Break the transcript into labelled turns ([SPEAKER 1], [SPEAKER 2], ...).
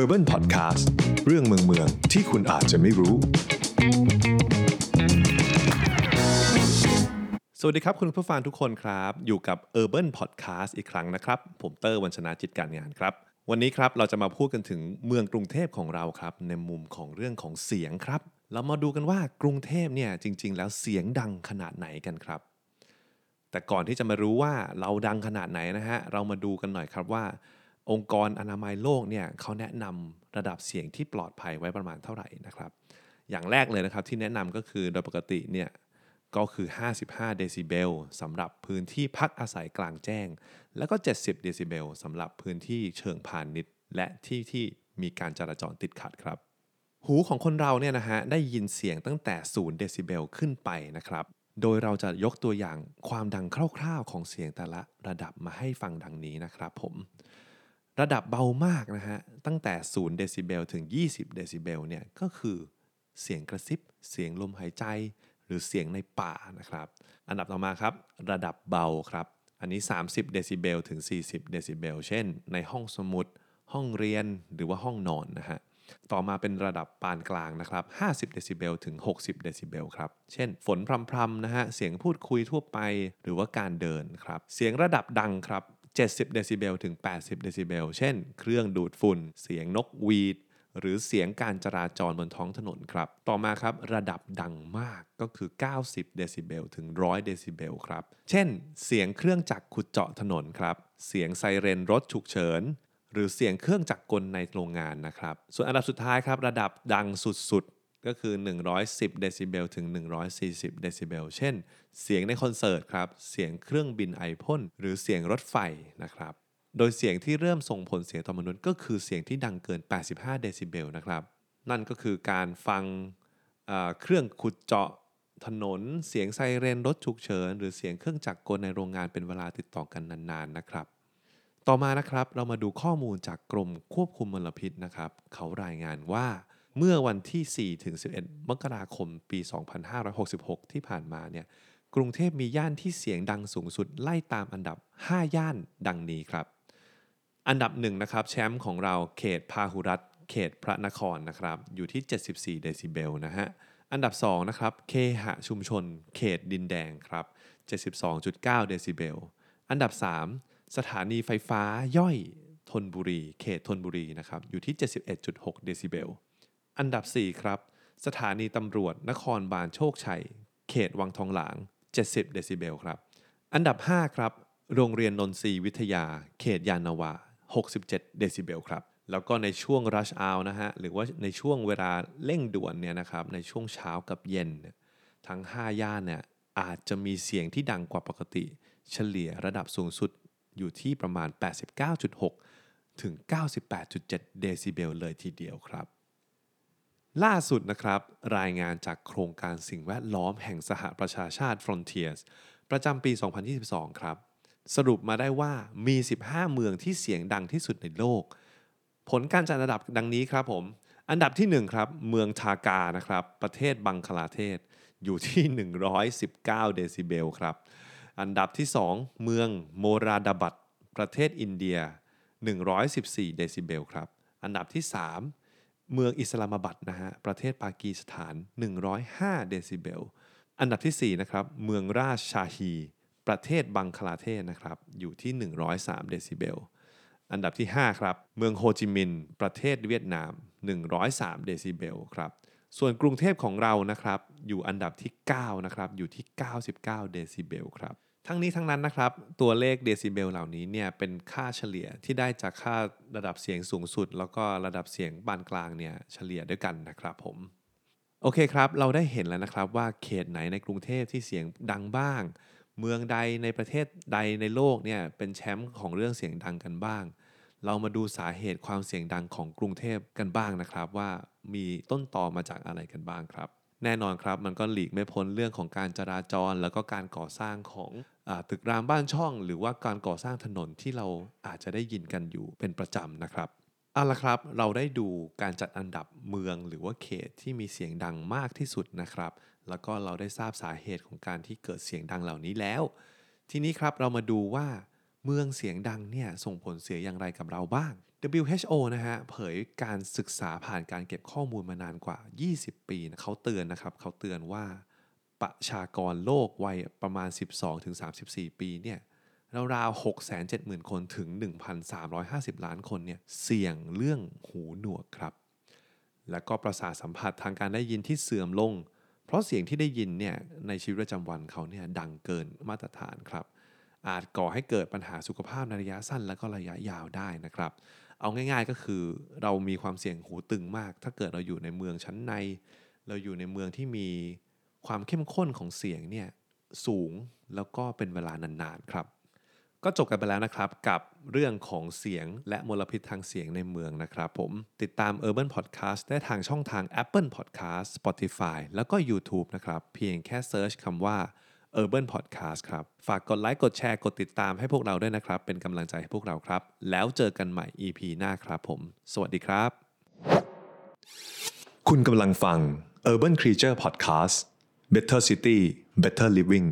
[SPEAKER 1] Urban Podcast เรื่องเมืองเมืองที่คุณอาจจะไม่รู้ สวัสดีครับคุณผู้ฟังทุกคนครับ อยู่กับ Urban Podcast อีกครั้งนะครับ ผมเตอร์วัญชนาจิตการงานครับ วันนี้ครับเราจะมาพูดกันถึงเมืองกรุงเทพของเราครับ ในมุมของเรื่องของเสียงครับ เรามาดูกันว่ากรุงเทพเนี่ยจริง ๆ แล้วเสียงดังขนาดไหนกันครับ แต่ก่อนที่จะมารู้ว่าเราดังขนาดไหนนะฮะเรามาดูกันหน่อยครับว่า องค์กรอนามัยโลกเนี่ยเขาแนะนำระดับเสียงที่ปลอดภัยไว้ประมาณเท่าไหร่นะครับ อย่างแรกเลยนะครับที่แนะนำก็คือโดยปกติเนี่ยก็คือ 55 เดซิเบลสำหรับพื้นที่พักอาศัยกลางแจ้ง แล้วก็ 70 เดซิเบลสำหรับพื้นที่เชิงพาณิชย์ และที่ที่มีการจราจรติดขัดครับ หูของคนเราเนี่ยนะฮะได้ยินเสียงตั้งแต่ 0 เดซิเบลขึ้นไปนะครับ โดยเราจะยกตัวอย่างความดังคร่าวๆ ของเสียงแต่ละระดับมาให้ฟังดังนี้นะครับผม ระดับเบามากนะฮะ ตั้งแต่ 0 เดซิเบลถึง 20 เดซิเบลเนี่ย ก็คือเสียงกระซิบ เสียงลมหายใจ หรือเสียงในป่านะครับ อันดับต่อมาครับ ระดับเบาครับ อันนี้ 30 เดซิเบลถึง 40 เดซิเบล เช่น ในห้องสมุด ห้องเรียน หรือว่าห้องนอนนะฮะ ต่อมาเป็นระดับปานกลางนะครับ 50 เดซิเบลถึง 60 เดซิเบลครับ เช่น ฝนพรำๆนะฮะ เสียงพูดคุยทั่วไป หรือว่าการเดินครับ เสียงระดับดังครับ 70 เดซิเบลถึง 80 เดซิเบล เช่น เครื่องดูดฝุ่น เสียงนกหวีด หรือเสียงการจราจรบนท้องถนนครับ ต่อมาครับระดับดังมากก็คือ 90 เดซิเบลถึง 100 เดซิเบลครับ เช่น เสียงเครื่องจักรขุดเจาะถนนครับ เสียงไซเรนรถฉุกเฉิน หรือเสียงเครื่องจักรกลในโรงงานนะครับ ส่วนอันดับสุดท้ายครับระดับดังสุด ก็คือ 110 เดซิเบลถึง 140 เดซิเบล เช่น เสียงในคอนเสิร์ตครับ เสียงเครื่องบินไอพ่นหรือเสียงรถไฟนะครับ โดยเสียงที่เริ่มส่งผลเสียต่อมนุษย์ ก็คือเสียงที่ดังเกิน 85 เดซิเบลนะครับ นั่นก็คือการฟังเอ่อเครื่องขุดเจาะถนน เสียงไซเรนรถฉุกเฉิน หรือเสียงเครื่องจักรกลในโรงงานเป็นเวลาติดต่อกันนานๆนะครับ ต่อมานะครับ เรามาดูข้อมูลจากกรมควบคุมมลพิษนะครับ เขารายงานว่า เมื่อวันที่ 4 ถึง 11 มกราคม ปี 2566 ที่ผ่านมาเนี่ย กรุงเทพมีย่านที่เสียงดังสูงสุดไล่ตามอันดับ 5 ย่านดังนี้ครับ อันดับหนึ่งนะครับแชมป์ของเราเขตพาหุรัตเขตพระนครนะครับ อยู่ที่ 74 เดซิเบลนะฮะ อันดับ 2 นะครับ เคหะชุมชน เขตดินแดงครับ 72.9 เดซิเบล อันดับ 3 สถานีไฟฟ้าย่อยธนบุรี เขตธนบุรีนะครับ อยู่ที่ 71.6 เดซิเบล อันดับ 4 ครับ สถานีตำรวจนครบาลโชคชัย เขตวังทองหลาง 70 เดซิเบลครับ อันดับ 5 ครับ โรงเรียนนนทรีวิทยา เขตยานนาวา 67 เดซิเบลครับ แล้วก็ในช่วง rush hour นะฮะ หรือว่าในช่วงเวลาเร่งด่วนเนี่ยนะครับ ในช่วงเช้ากับเย็น ทั้ง 5 ย่านเนี่ยอาจจะมีเสียงที่ดังกว่าปกติ เฉลี่ยระดับสูงสุดอยู่ที่ประมาณ 89.6 ถึง 98.7 เดซิเบลเลยทีเดียวครับ ล่าสุดนะครับ รายงานจากโครงการสิ่งแวดล้อมแห่งสหประชาชาติ Frontiers ประจำปี 2022 ครับ สรุปมาได้ว่ามี 15 เมืองที่เสียงดังที่สุดในโลก ผลการจัดอันดับดังนี้ครับผม อันดับที่ 1 ครับ เมืองธากานะครับ ประเทศบังคลาเทศ อยู่ที่ 119 เดซิเบลครับ อันดับที่ 2 เมืองโมราดาบัตประเทศอินเดีย 114 เดซิเบลครับ อันดับที่ 3 เมืองอิสลามาบัดนะฮะประเทศปากีสถาน 105 เดซิเบล อันดับที่ 4 นะครับ เมืองราชชาฮี ประเทศบังคลาเทศนะครับ อยู่ที่ 103 เดซิเบล อันดับที่ 5 ครับ เมืองโฮจิมินห์ประเทศเวียดนาม 103 เดซิเบลครับส่วนกรุงเทพของเรานะครับ อยู่อันดับที่ 9 นะครับ อยู่ที่ 99 เดซิเบลครับ ทั้งนี้ทั้งนั้นนะครับ ตัวเลขเดซิเบลเหล่านี้เนี่ยเป็นค่าเฉลี่ยที่ได้จากค่าระดับเสียงสูงสุด แล้วก็ระดับเสียงปานกลางเนี่ยเฉลี่ยด้วยกันนะครับผมโอเคครับ เราได้เห็นแล้วนะครับว่าเขตไหนในกรุงเทพที่เสียงดังบ้าง เมืองใดในประเทศใดในโลกเนี่ยเป็นแชมป์ของเรื่องเสียงดังกันบ้าง เรามาดูสาเหตุความเสียงดังของกรุงเทพกันบ้างนะครับ ว่ามีต้นตอมาจากอะไรกันบ้างครับ แน่นอนครับ มันก็หลีกไม่พ้นเรื่องของการจราจร แล้วก็การก่อสร้างของอตึกรามบ้านช่อง หรือว่าการก่อสร้างถนนที่เราอาจจะได้ยินกันอยู่เป็นประจำนะครับเอาละครับ เราได้ดูการจัดอันดับเมืองหรือว่าเขตที่มีเสียงดังมากที่สุดนะครับ แล้วก็เราได้ทราบสาเหตุของการที่เกิดเสียงดังเหล่านี้แล้ว ทีนี้ครับเรามาดูว่าเมืองเสียงดังเนี่ยส่งผลเสียอย่างไรกับเราบ้าง WHO นะฮะเผยการศึกษาผ่านการเก็บข้อมูลมานานกว่า 20 ปีนะเขาเตือนนะครับเขาเตือนว่าประชากรโลกวัยประมาณ 12-34 ปีเนี่ยราวๆ670,000 คนถึง 1,350 ล้านคนเนี่ยเสี่ยงเรื่องหูหนวกครับ แล้วก็ประสาทสัมผัสทางการได้ยินที่เสื่อมลง เพราะเสียงที่ได้ยินเนี่ยในชีวิตประจำวันเขาเนี่ยดังเกินมาตรฐานครับ อาจก่อให้เกิดปัญหาสุขภาพในระยะสั้นและก็ระยะยาวได้นะครับ เอาง่าย ๆ ก็คือเรามีความเสี่ยงหูตึงมาก ถ้าเกิดเราอยู่ในเมืองชั้นใน เราอยู่ในเมืองที่มีความเข้มข้นของเสียงเนี่ยสูงแล้วก็เป็นเวลานานๆครับ ก็จบกันไปแล้วนะครับกับเรื่องของเสียงและมลพิษทางเสียงในเมืองนะครับผม ติดตาม Urban Podcast ได้ทางช่องทาง Apple Podcast Spotify แล้วก็ YouTube นะครับ เพียงแค่เซิร์ชคำว่า Urban Podcast ครับ ฝากกดไลค์กดแชร์กดติดตามให้พวกเราด้วยนะครับ เป็นกำลังใจให้พวกเราครับ แล้วเจอกันใหม่ EP หน้าครับผม สวัสดีครับ
[SPEAKER 2] คุณกำลังฟัง Urban Creature Podcast Better City Better Living